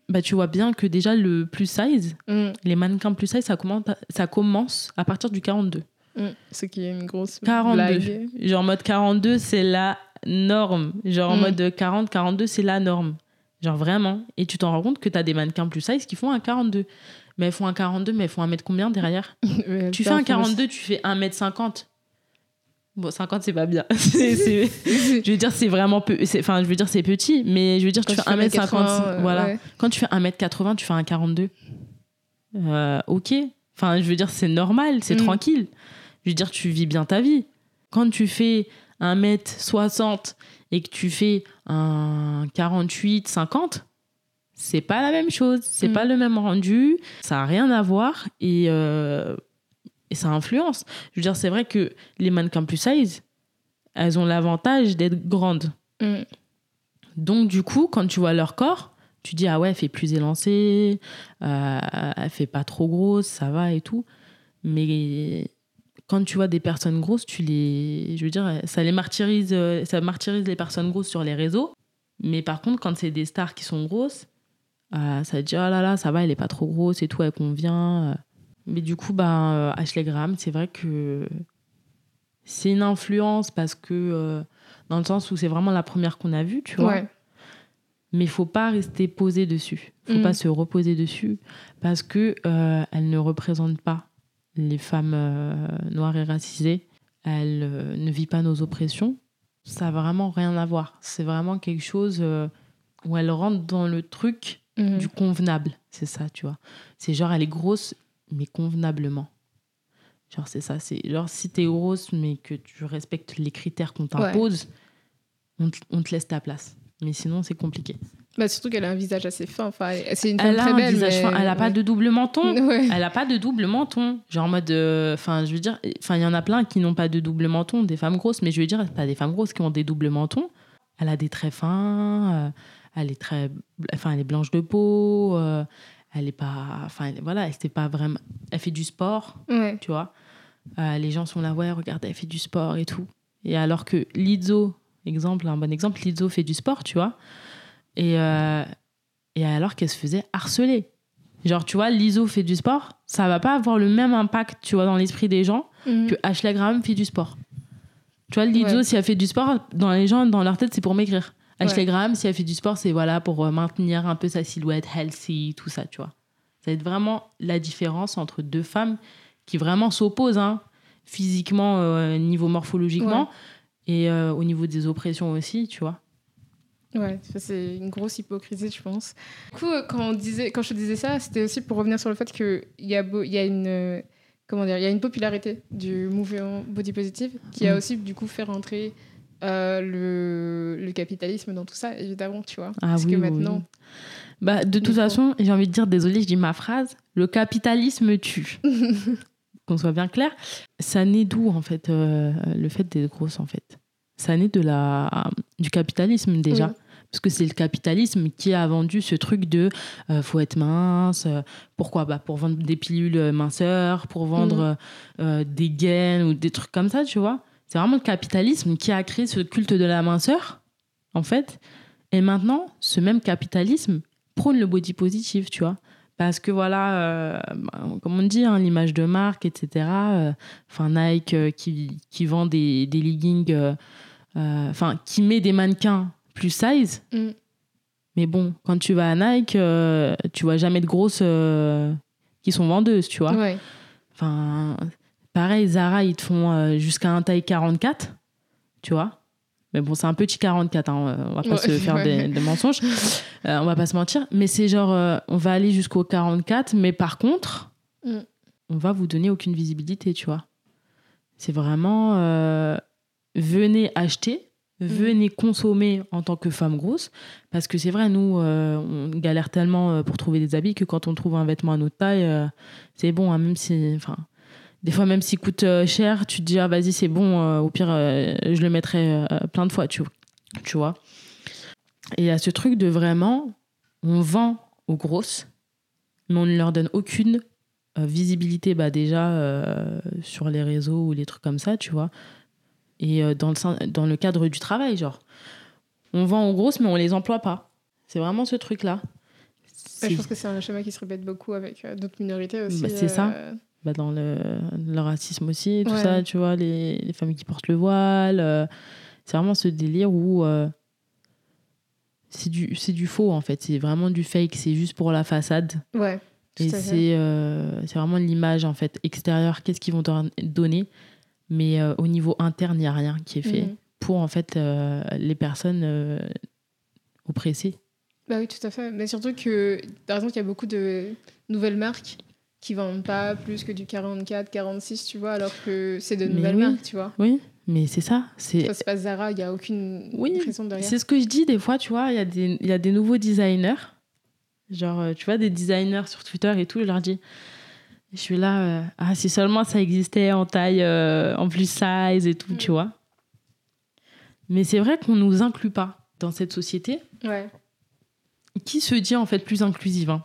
bah, tu vois bien que déjà le plus size, mm. les mannequins plus size, ça commence, à, ça commence à partir du 42. Mm. Ce qui est une grosse 42. blague. Genre en mode 42, c'est la norme. Genre en mm. mode 40, 42, c'est la norme. Genre vraiment. Et tu t'en rends compte que tu as des mannequins plus size qui font un 42. Mais elles font un 42, mais elles font un mètre combien derrière? Tu fais un 42, tu fais 1 mètre 50. Bon, 50, c'est pas bien. je veux dire, c'est vraiment peu. Enfin, je veux dire, c'est petit, mais je veux dire, Quand tu fais 1m50. Euh, voilà. Ouais. Quand tu fais 1m80, tu fais un 42. Euh, ok. Enfin, je veux dire, c'est normal, c'est mm. tranquille. Je veux dire, tu vis bien ta vie. Quand tu fais 1m60 et que tu fais un 48, 50, c'est pas la même chose. C'est mm. pas le même rendu. Ça a rien à voir. Et. Euh, et ça influence. Je veux dire, c'est vrai que les mannequins plus size, elles ont l'avantage d'être grandes. Mm. Donc, du coup, quand tu vois leur corps, tu dis, ah ouais, elle fait plus élancée, euh, elle fait pas trop grosse, ça va et tout. Mais quand tu vois des personnes grosses, tu les. Je veux dire, ça les martyrise, ça martyrise les personnes grosses sur les réseaux. Mais par contre, quand c'est des stars qui sont grosses, euh, ça te dit, oh là là, ça va, elle est pas trop grosse et tout, elle convient. Mais du coup, bah, Ashley Graham, c'est vrai que c'est une influence parce que, euh, dans le sens où c'est vraiment la première qu'on a vue, tu vois. Ouais. Mais il faut pas rester posé dessus. Il faut Mm. pas se reposer dessus parce que euh, elle ne représente pas les femmes euh, noires et racisées. Elle ne vit pas nos oppressions. Ça n'a vraiment rien à voir. C'est vraiment quelque chose où elle rentre dans le truc Mhm. du convenable. C'est ça, tu vois. C'est genre, elle est grosse, mais convenablement. Genre, c'est ça. C'est genre, si t'es grosse, mais que tu respectes les critères qu'on t'impose, on, te- on te laisse ta place. Mais sinon, c'est compliqué. Bah, surtout qu'elle a un visage assez fin. Enfin, elle- c'est une femme Elle a très un belle. visage mais- fin. Elle a pas de double menton. Ouais. Elle a pas de double menton. Genre en mode. euh, Enfin, je veux dire. Enfin, il y en a plein qui n'ont pas de double menton, des femmes grosses. Mais je veux dire, t'as des femmes grosses qui ont des doubles mentons. Elle a des traits fins. euh, elle est très. Enfin, elle est blanche de peau. euh, elle est pas. Enfin, voilà, elle, pas vraiment. Elle fait du sport, Ouais. tu vois. Euh, les gens sont là, ouais, regarde, elle fait du sport et tout. Et alors que Lizzo, exemple, un bon exemple, Lizzo fait du sport, tu vois. Et, euh, et alors qu'elle se faisait harceler. Genre, tu vois, Lizzo fait du sport, ça va pas avoir le même impact, tu vois, dans l'esprit des gens Mhm. que Ashley Graham fait du sport. Tu vois, Lizzo, Ouais. si elle fait du sport, dans les gens, dans leur tête, c'est pour maigrir. Ashley Ouais. Graham, si elle fait du sport, c'est voilà, pour euh, maintenir un peu sa silhouette healthy, tout ça, tu vois. Ça va être vraiment la différence entre deux femmes qui vraiment s'opposent, hein. physiquement, euh, niveau morphologiquement, et euh, au niveau des oppressions aussi, tu vois. Ouais, c'est une grosse hypocrisie, je pense. Du coup, quand, on disait, quand je te disais ça, c'était aussi pour revenir sur le fait qu'il y a, y a une comment dire, il y a une popularité du mouvement body positive qui a mm. aussi du coup fait rentrer euh, le, le, capitalisme dans tout ça, évidemment, tu vois. Ah Parce que maintenant. Bah, de toute façon, j'ai envie de dire, désolé, je dis ma phrase, le capitalisme tue. Qu'on soit bien clair. Ça naît d'où, en fait, euh, le fait d'être grosse, en fait? Ça naît de la, du capitalisme, déjà parce que c'est le capitalisme qui a vendu ce truc de euh, faut être mince. Pourquoi bah, Pour vendre des pilules minceurs, pour vendre mm. des gaines ou des trucs comme ça, tu vois? C'est vraiment le capitalisme qui a créé ce culte de la minceur, en fait. Et maintenant, ce même capitalisme prône le body positive, tu vois. Parce que voilà, bah, comme on dit, hein, l'image de marque, etc. Enfin, Nike qui, qui, vend des, des leggings, enfin, qui met des mannequins plus size. Mm. Mais bon, quand tu vas à Nike, euh, tu vois jamais de grosses euh, qui sont vendeuses, tu vois. Enfin, pareil, Zara, ils te font euh, jusqu'à un taille 44, tu vois. Mais bon, c'est un petit 44, hein, on va pas se faire des, mensonges, on va pas se mentir. Mais c'est genre, on va aller jusqu'au 44, mais par contre, mm. on va vous donner aucune visibilité, tu vois. C'est vraiment, venez acheter, Mm. venez consommer en tant que femme grosse. Parce que c'est vrai, nous, euh, on galère tellement euh, pour trouver des habits que quand on trouve un vêtement à notre taille, euh, c'est bon, hein, même si. Enfin, des fois, même s'il coûte cher, tu te dis, ah, vas-y, c'est bon, au pire, je le mettrai plein de fois, tu, tu vois. Et il y a ce truc de vraiment, on vend aux grosses, mais on ne leur donne aucune visibilité, bah, déjà, sur les réseaux ou les trucs comme ça, tu vois et euh, dans le, dans le cadre du travail, genre. On vend aux grosses, mais on les emploie pas. C'est vraiment ce truc-là. je pense que c'est un schéma qui se répète beaucoup avec euh, d'autres minorités aussi. Bah, c'est ça. Euh. Bah, dans le, le, racisme aussi, tout ça, tu vois, les, les, femmes qui portent le voile. c'est vraiment ce délire où c'est du, du faux, en fait. C'est vraiment du fake. C'est juste pour la façade. Ouais. Et c'est c'est vraiment l'image, en fait, extérieure. Qu'est-ce qu'ils vont te donner? Mais euh, au niveau interne, il n'y a rien qui est fait mhm. pour en fait euh, les personnes euh, oppressées. Bah oui, tout à fait. Mais surtout que, par exemple, il y a beaucoup de nouvelles marques qui vendent pas plus que du 44, 46, tu vois, alors que c'est de nouvelles marques, tu vois. Oui, mais c'est ça. C'est pas Zara, il n'y a aucune oui, raison derrière. C'est ce que je dis des fois, tu vois, il y, a des, y a des nouveaux designers. Genre, tu vois, des designers sur Twitter et tout, je leur dis je suis là, euh, ah, si seulement ça existait en taille, euh, en plus size et tout, tu mm. vois. Mais c'est vrai qu'on ne nous inclut pas dans cette société. Ouais. Qui se dit en fait plus inclusive. Hein.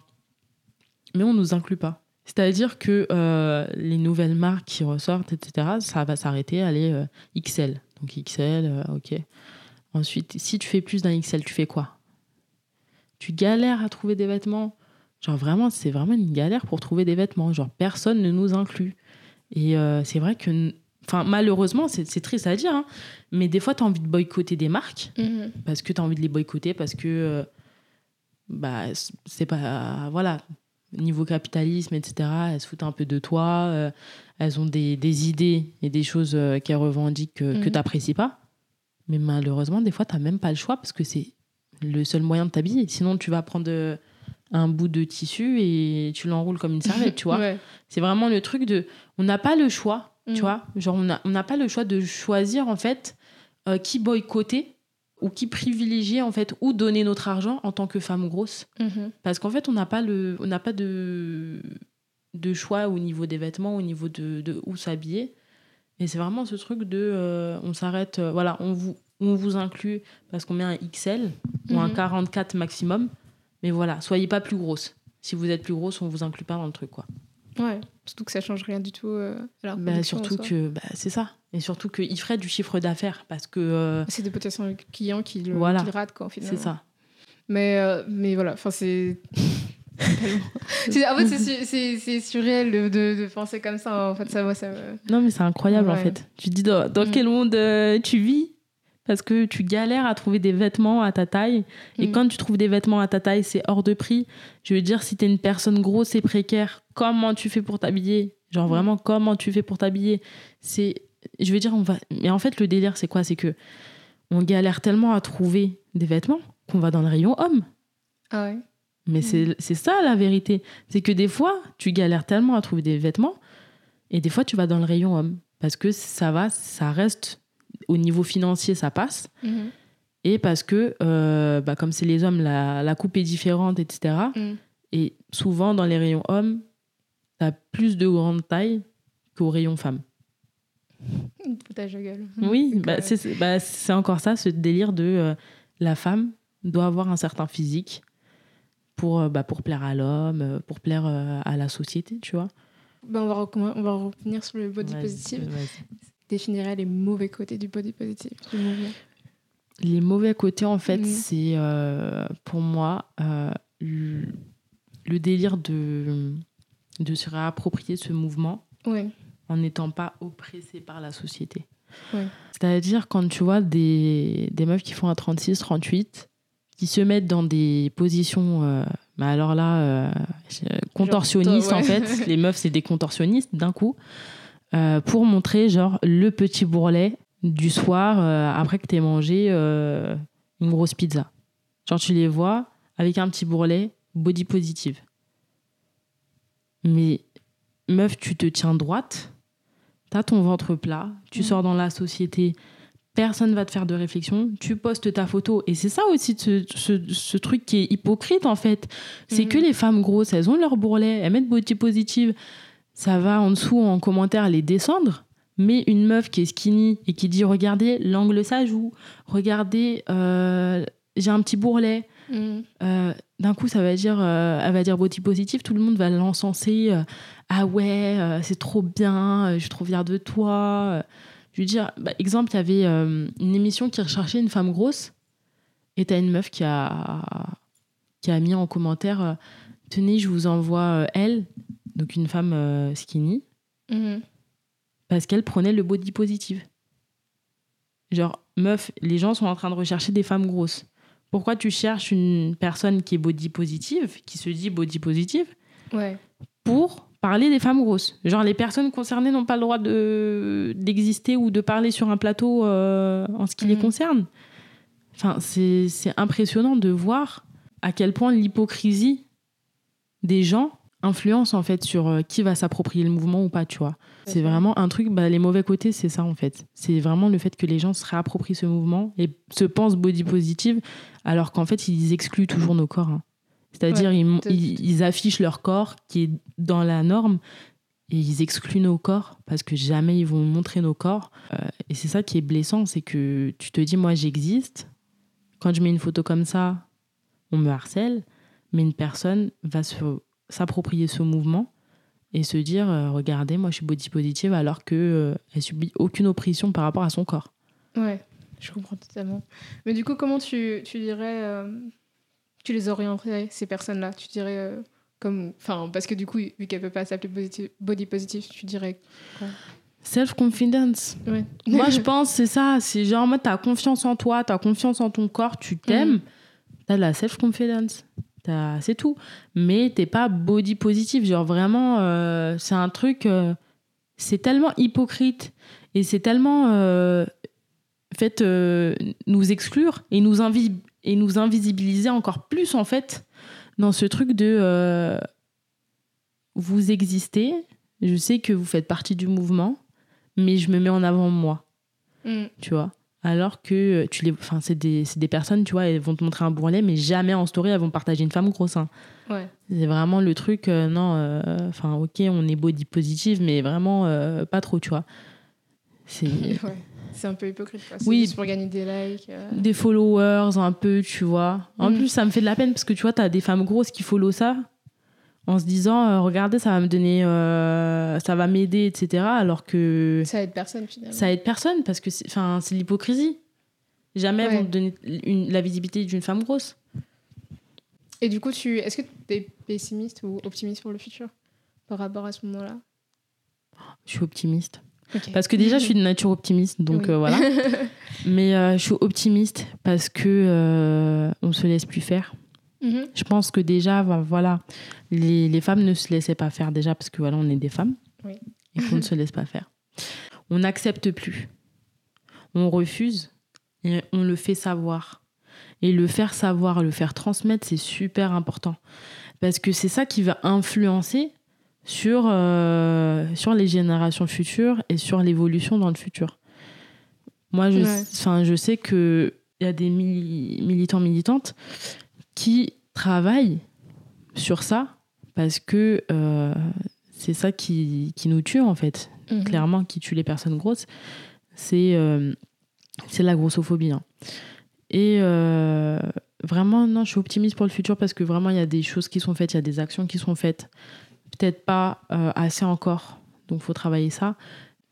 Mais on ne nous inclut pas. C'est-à-dire que euh, les nouvelles marques qui ressortent, etc., ça va s'arrêter à aller XL. Donc XL, ok. Ensuite, si tu fais plus d'un XL, tu fais quoi? Tu galères à trouver des vêtements? Genre vraiment, c'est vraiment une galère pour trouver des vêtements. Genre personne ne nous inclut. Et euh, c'est vrai que, enfin malheureusement, c'est triste à dire, hein, mais des fois tu as envie de boycotter des marques mhm. parce que tu as envie de les boycotter parce que euh, bah c'est pas voilà niveau capitalisme etc. Elles se foutent un peu de toi, euh, elles ont des, des, idées et des choses qu'elles revendiquent que, mhm. tu n'apprécies pas. Mais malheureusement, des fois, tu n'as même pas le choix parce que c'est le seul moyen de t'habiller. Sinon, tu vas prendre un bout de tissu et tu l'enroules comme une serviette, tu vois. C'est vraiment le truc de. On n'a pas le choix, tu mm. vois. Genre, on n'a on pas le choix de choisir, en fait, euh, qui boycotter ou qui privilégier, en fait, ou donner notre argent en tant que femme grosse. Mm-hmm. Parce qu'en fait, on n'a pas, le, on pas de, de choix au niveau des vêtements, au niveau de, de où s'habiller. Et c'est vraiment ce truc de. Euh, on s'arrête, euh, voilà, on vous, on vous inclut parce qu'on met un XL ou un 44 mm-hmm. maximum. Mais voilà, soyez pas plus grosse. Si vous êtes plus grosse, on vous inclut pas dans le truc, quoi. Ouais, surtout que ça change rien du tout. Euh, bah, surtout que bah, c'est ça. Et surtout qu'il ferait du chiffre d'affaires parce que. Euh, c'est des potentiels clients qui le, voilà. ratent, quoi, finalement. C'est ça. Mais, euh, mais voilà, enfin, c'est. en fait, c'est surréel de, de, penser comme ça. En fait, ça, moi, ça Non, mais c'est incroyable, en fait. Tu te dis, dans, dans mm. quel monde tu vis? Parce que tu galères à trouver des vêtements à ta taille. Et mm. quand tu trouves des vêtements à ta taille, c'est hors de prix. Je veux dire, si tu es une personne grosse et précaire, comment tu fais pour t'habiller? Genre vraiment, comment tu fais pour t'habiller? C'est, je veux dire, on va. Mais en fait, le délire, c'est quoi? C'est que on galère tellement à trouver des vêtements qu'on va dans le rayon homme. Ah ouais. Mais c'est c'est ça la vérité. C'est que des fois, tu galères tellement à trouver des vêtements et des fois, tu vas dans le rayon homme. Parce que ça va, ça reste au niveau financier, ça passe. Mhm. Et parce que, euh, bah, comme c'est les hommes, la, la coupe est différente, etc. Mm. Et souvent, dans les rayons hommes, t'as plus de grande taille qu'au rayon Foutage de gueule. Oui, bah, euh, c'est c'est- bah, encore ça, ce délire de euh, la femme doit avoir un certain physique pour, euh, bah, pour plaire à l'homme, pour plaire euh, à la société, tu vois. ben, on, va on va revenir sur le body positive. Définirait les mauvais côtés du body positive. Du mouvement. Les mauvais côtés, en fait, Mhm. c'est euh, pour moi le, le délire de, de se réapproprier ce mouvement Ouais. En n'étant pas oppressé par la société. C'est-à-dire quand tu vois des, des meufs qui font un 36, 38, qui se mettent dans des positions, euh, mais alors là, euh, contorsionnistes en fait, les meufs c'est des contorsionnistes d'un coup, euh, pour montrer genre le petit bourrelet du soir après que t'aies mangé une grosse pizza. Genre tu les vois avec un petit bourrelet, body positive. Mais meuf, tu te tiens droite, t'as ton ventre plat, tu Mhm. sors dans la société, personne va te faire de réflexion, tu postes ta photo. Et c'est ça aussi, ce, ce- ce truc qui est hypocrite en fait. C'est Mhm. que les femmes grosses, elles ont leur bourrelet, elles mettent body positive, ça va en dessous en commentaire les descendre. Mais une meuf qui est skinny et qui dit regardez l'angle ça joue, regardez euh, j'ai un petit bourrelet, Euh, d'un coup, ça va dire, euh, elle va dire body positive, tout le monde va l'encenser. euh, ah ouais, c'est trop bien, je suis trop fière de toi. Je veux dire, bah, exemple, il y avait une émission qui recherchait une femme grosse, et t'as une meuf qui a, qui a mis en commentaire Tenez, je vous envoie elle, donc une femme skinny, Mhm. parce qu'elle prenait le body positive. Genre, meuf, les gens sont en train de rechercher des femmes grosses. Pourquoi tu cherches une personne qui est body positive, qui se dit body positive, Ouais. pour parler des femmes grosses? Genre, les personnes concernées n'ont pas le droit de, d'exister ou de parler sur un plateau euh, en ce qui les Mhm. concerne. Enfin, c'est impressionnant de voir à quel point l'hypocrisie des gens influence en fait sur euh, qui va s'approprier le mouvement ou pas, tu vois. C'est vraiment un truc, bah, les mauvais côtés, c'est ça en fait. C'est vraiment le fait que les gens se réapproprient ce mouvement et se pensent body positive, alors qu'en fait, ils excluent toujours nos corps. hein. C'est-à-dire, Ouais, ils, tout- ils- ils affichent leur corps qui est dans la norme et ils excluent nos corps parce que jamais ils vont montrer nos corps. Euh, et c'est ça qui est blessant, c'est que tu te dis, moi, j'existe. Quand je mets une photo comme ça, on me harcèle, mais une personne va se- s'approprier ce mouvement et se dire euh, regardez moi je suis body positive alors que euh, elle subit aucune oppression par rapport à son corps Ouais, je comprends totalement. Mais du coup, comment tu, tu dirais. euh, tu les orienterais, ces personnes-là? Tu dirais. comme. Enfin, parce que du coup, vu qu'elle peut pas s'appeler body positive, tu dirais. self confidence Ouais. moi je pense c'est ça c'est genre en mode t'as confiance en toi t'as confiance en ton corps tu t'aimes Mhm. t'as de la self confidence c'est tout. Mais t'es pas body positive. Genre vraiment euh, c'est un truc euh, c'est tellement hypocrite et c'est tellement euh, fait nous exclure et nous, invi- et nous invisibiliser encore plus en fait dans ce truc de vous existez je sais que vous faites partie du mouvement mais je me mets en avant moi. Mm. tu vois? Alors que euh, tu les enfin c'est des, des personnes tu vois elles vont te montrer un bourrelet mais jamais en story elles vont partager une femme grosse hein. Ouais. c'est vraiment le truc euh, non euh, enfin ok on est body positive mais vraiment euh, pas trop tu vois c'est ouais. C'est un peu hypocrite. quoi. Oui. pour gagner des likes. euh. des followers un peu tu vois en Mm. plus ça me fait de la peine parce que tu vois t'as des femmes grosses qui follow ça en se disant euh, regardez ça va me donner euh, ça va m'aider etc alors que Ça aide personne finalement. ça aide personne parce que c'est enfin c'est l'hypocrisie. Jamais Ouais. vont te donner une- la visibilité d'une femme grosse. Et du coup, tu... est-ce que tu es pessimiste ou optimiste pour le futur par rapport à ce moment-là? Je suis optimiste. Parce que déjà je suis de nature optimiste donc Oui. euh, voilà. Mais je suis optimiste parce que on se laisse plus faire Mhm. je pense que déjà voilà les, les femmes ne se laissaient pas faire déjà parce que voilà on est des femmes et qu'on ne se laisse pas faire. On n'accepte plus. On refuse et on le fait savoir. Et le faire savoir, le faire transmettre, c'est super important. Parce que c'est ça qui va influencer sur, euh, sur les générations futures et sur l'évolution dans le futur. Moi, je, je sais qu'il y a des militants, militantes qui travaillent sur ça parce que euh, c'est ça qui, qui, nous tue, en fait. Mhm. Clairement, qui tue les personnes grosses, c'est euh, c'est la grossophobie. Hein. Et euh, vraiment, non, je suis optimiste pour le futur parce que vraiment, il y a des choses qui sont faites, il y a des actions qui sont faites. Peut-être pas assez encore, donc il faut travailler ça.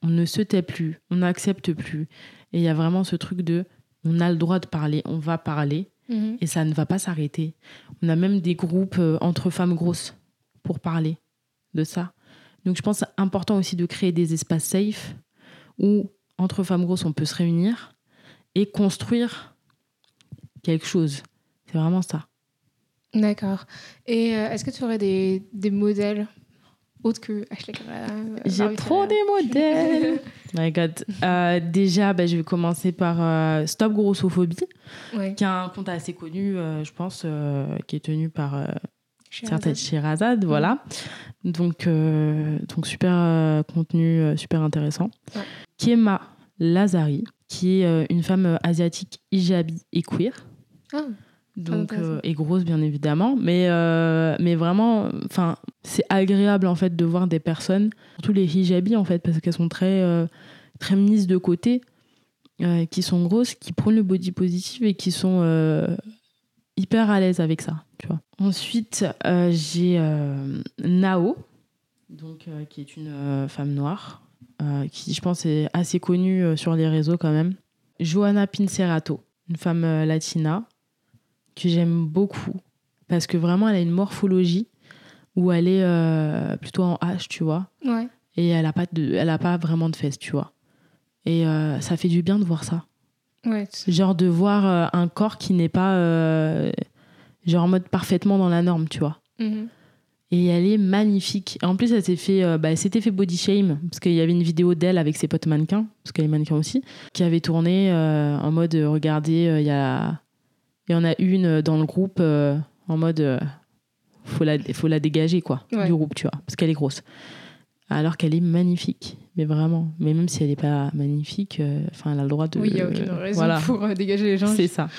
On ne se tait plus, on n'accepte plus. Et il y a vraiment ce truc de on a le droit de parler, on va parler, mhm. et ça ne va pas s'arrêter. On a même des groupes euh, entre femmes grosses pour parler de ça. Donc je pense que c'est important aussi de créer des espaces safe où entre femmes grosses on peut se réunir et construire quelque chose. C'est vraiment ça. D'accord. Et euh, est-ce que tu aurais des, des modèles autres que Ashley J'ai trop des modèles. My God. Euh, déjà, bah, je vais commencer par euh, Stop Grossophobie, qui est un compte assez connu, je pense, qui est tenu par certaines Shirazade, mm. voilà. Donc, donc super contenu, super intéressant. Ouais. Kema Lazari, qui est une femme asiatique hijabi et queer. Ah, donc euh, et grosse bien évidemment. Mais euh, mais vraiment enfin c'est agréable en fait de voir des personnes surtout les hijabis en fait parce qu'elles sont très euh, très mises de côté qui sont grosses qui prennent le body positive et qui sont hyper à l'aise avec ça tu vois. Ensuite j'ai Nao donc qui est une femme noire qui je pense est assez connue sur les réseaux quand même. Johanna Pincerato une femme latina que j'aime beaucoup parce que vraiment elle a une morphologie où elle est euh, plutôt en H, tu vois. Ouais. Et elle a pas de, elle a pas vraiment de fesses, tu vois. Et euh, ça fait du bien de voir ça. Ouais, genre de voir euh, un corps qui n'est pas genre en mode parfaitement dans la norme, tu vois. Mm-hmm. Et elle est magnifique. En plus, elle s'est fait, bah, s'était fait body shame parce qu'il y avait une vidéo d'elle avec ses potes mannequins, parce qu'elle est mannequin aussi, qui avait tourné en mode regardez, il y a il y en a une dans le groupe euh, en mode euh, faut la faut la dégager quoi du groupe tu vois parce qu'elle est grosse. Alors qu'elle est magnifique mais vraiment. Mais même si elle n'est pas magnifique euh, enfin elle a le droit de oui il n'y a aucune raison pour dégager les gens. C'est ça.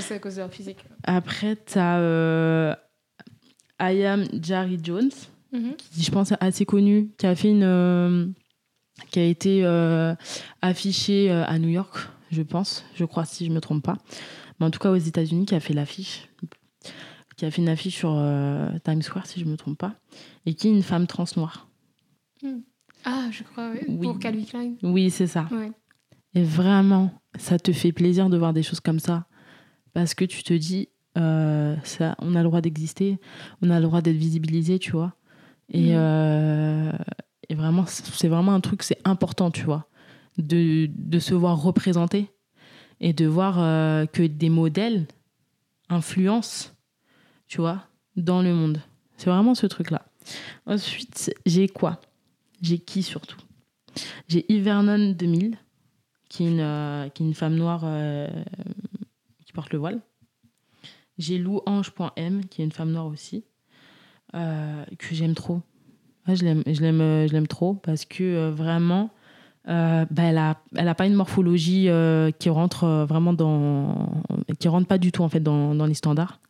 C'est à cause de leur physique. Après tu as Ayam Jari Jones mhm. qui je pense assez connu qui a fait une qui a été affichée à New York je pense je crois si je me trompe pas mais en tout cas aux États-Unis, qui a fait l'affiche, qui a fait une affiche sur euh, Times Square, si je ne me trompe pas, et qui est une femme trans noire. Hmm. Ah, je crois, oui. Pour Calvin Klein. Oui, c'est ça. Et vraiment, ça te fait plaisir de voir des choses comme ça. Parce que tu te dis, euh, ça, on a le droit d'exister, on a le droit d'être visibilisé, tu vois. Et, hmm. euh, et vraiment, c'est vraiment un truc, c'est important, tu vois, de, de se voir représenté et de voir euh, que des modèles influencent, tu vois, dans le monde. C'est vraiment ce truc-là. Ensuite, j'ai quoi? J'ai qui surtout? J'ai Ivernon 2000, qui est une, euh, qui est une femme noire euh, qui porte le voile. J'ai louange.m, qui est une femme noire aussi, que j'aime trop. je l'aime trop parce que vraiment, euh, bah, elle a elle a pas une morphologie euh, qui rentre euh, vraiment dans qui rentre pas du tout en fait dans, dans les standards.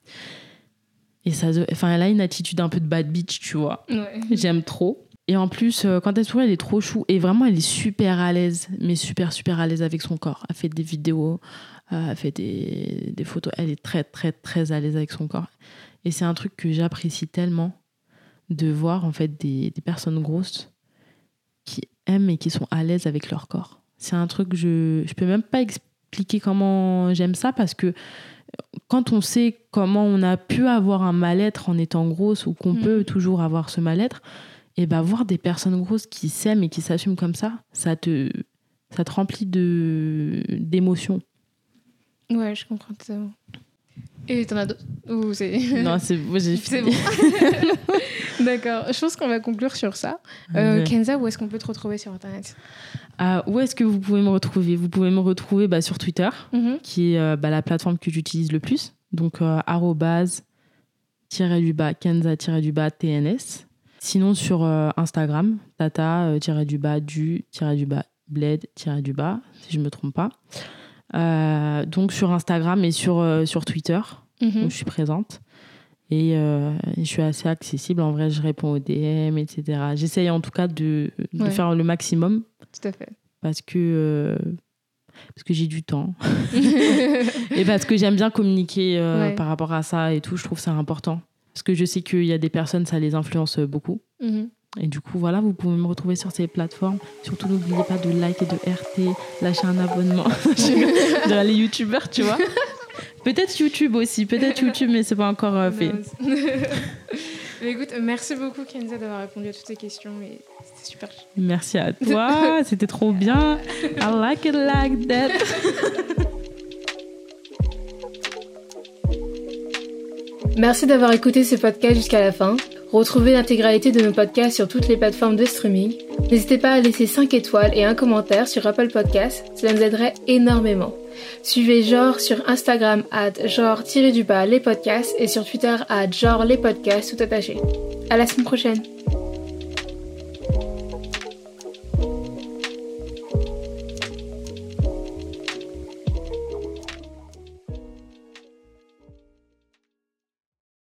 Et ça enfin elle a une attitude un peu de bad bitch tu vois. J'aime trop. Et en plus quand elle sourit elle est trop chou. Et vraiment elle est super à l'aise mais super super à l'aise avec son corps. Elle fait des vidéos elle fait des, des photos. Elle est très très très à l'aise avec son corps. Et c'est un truc que j'apprécie tellement de voir en fait des, des personnes grosses qui aiment et qui sont à l'aise avec leur corps. C'est un truc que je ne peux même pas expliquer comment j'aime ça parce que quand on sait comment on a pu avoir un mal-être en étant grosse ou qu'on mm. peut toujours avoir ce mal-être, et ben voir des personnes grosses qui s'aiment et qui s'assument comme ça, ça te, ça te remplit de d'émotions. Ouais, je comprends ça. Et t'en as d'autres Ou c'est... Non, c'est bon, j'ai C'est fini. bon. D'accord. Je pense qu'on va conclure sur ça. Euh. Kenza, où est-ce qu'on peut te retrouver sur Internet? Ah, où est-ce que vous pouvez me retrouver? Vous pouvez me retrouver bah, sur Twitter, qui est euh, bah, la plateforme que j'utilise le plus. Donc, euh, arrobase, tiré du bas, kenza, du bas, TNS. Sinon, sur Instagram, tata, du bas, du, du bas, bled, du bas, si je ne me trompe pas. Euh, donc, sur Instagram et sur, euh, sur Twitter, Mhm. où je suis présente. Et euh, je suis assez accessible. En vrai, je réponds aux DM, etc. J'essaye en tout cas de, de Ouais. faire le maximum Tout à fait. parce que, euh, parce que j'ai du temps. et parce que j'aime bien communiquer euh, Ouais. par rapport à ça et tout. Je trouve ça important. Parce que je sais qu'il y a des personnes, ça les influence beaucoup. Mhm. Et du coup, voilà, vous pouvez me retrouver sur ces plateformes. Surtout, n'oubliez pas de like et de RT, lâcher un abonnement. de les youtubeurs, tu vois. Peut-être YouTube aussi, peut-être YouTube, mais c'est pas encore euh, fait. Mais écoute, merci beaucoup Kenza d'avoir répondu à toutes ces questions et c'était super. Merci à toi, c'était trop bien. I like it like that. Merci d'avoir écouté ce podcast jusqu'à la fin. Retrouvez l'intégralité de nos podcasts sur toutes les plateformes de streaming. N'hésitez pas à laisser 5 étoiles et un commentaire sur Apple Podcasts, cela nous aiderait énormément. Suivez Genre sur Instagram at genre-du-bas les podcasts et sur Twitter at genre les podcasts tout attaché. À la semaine prochaine.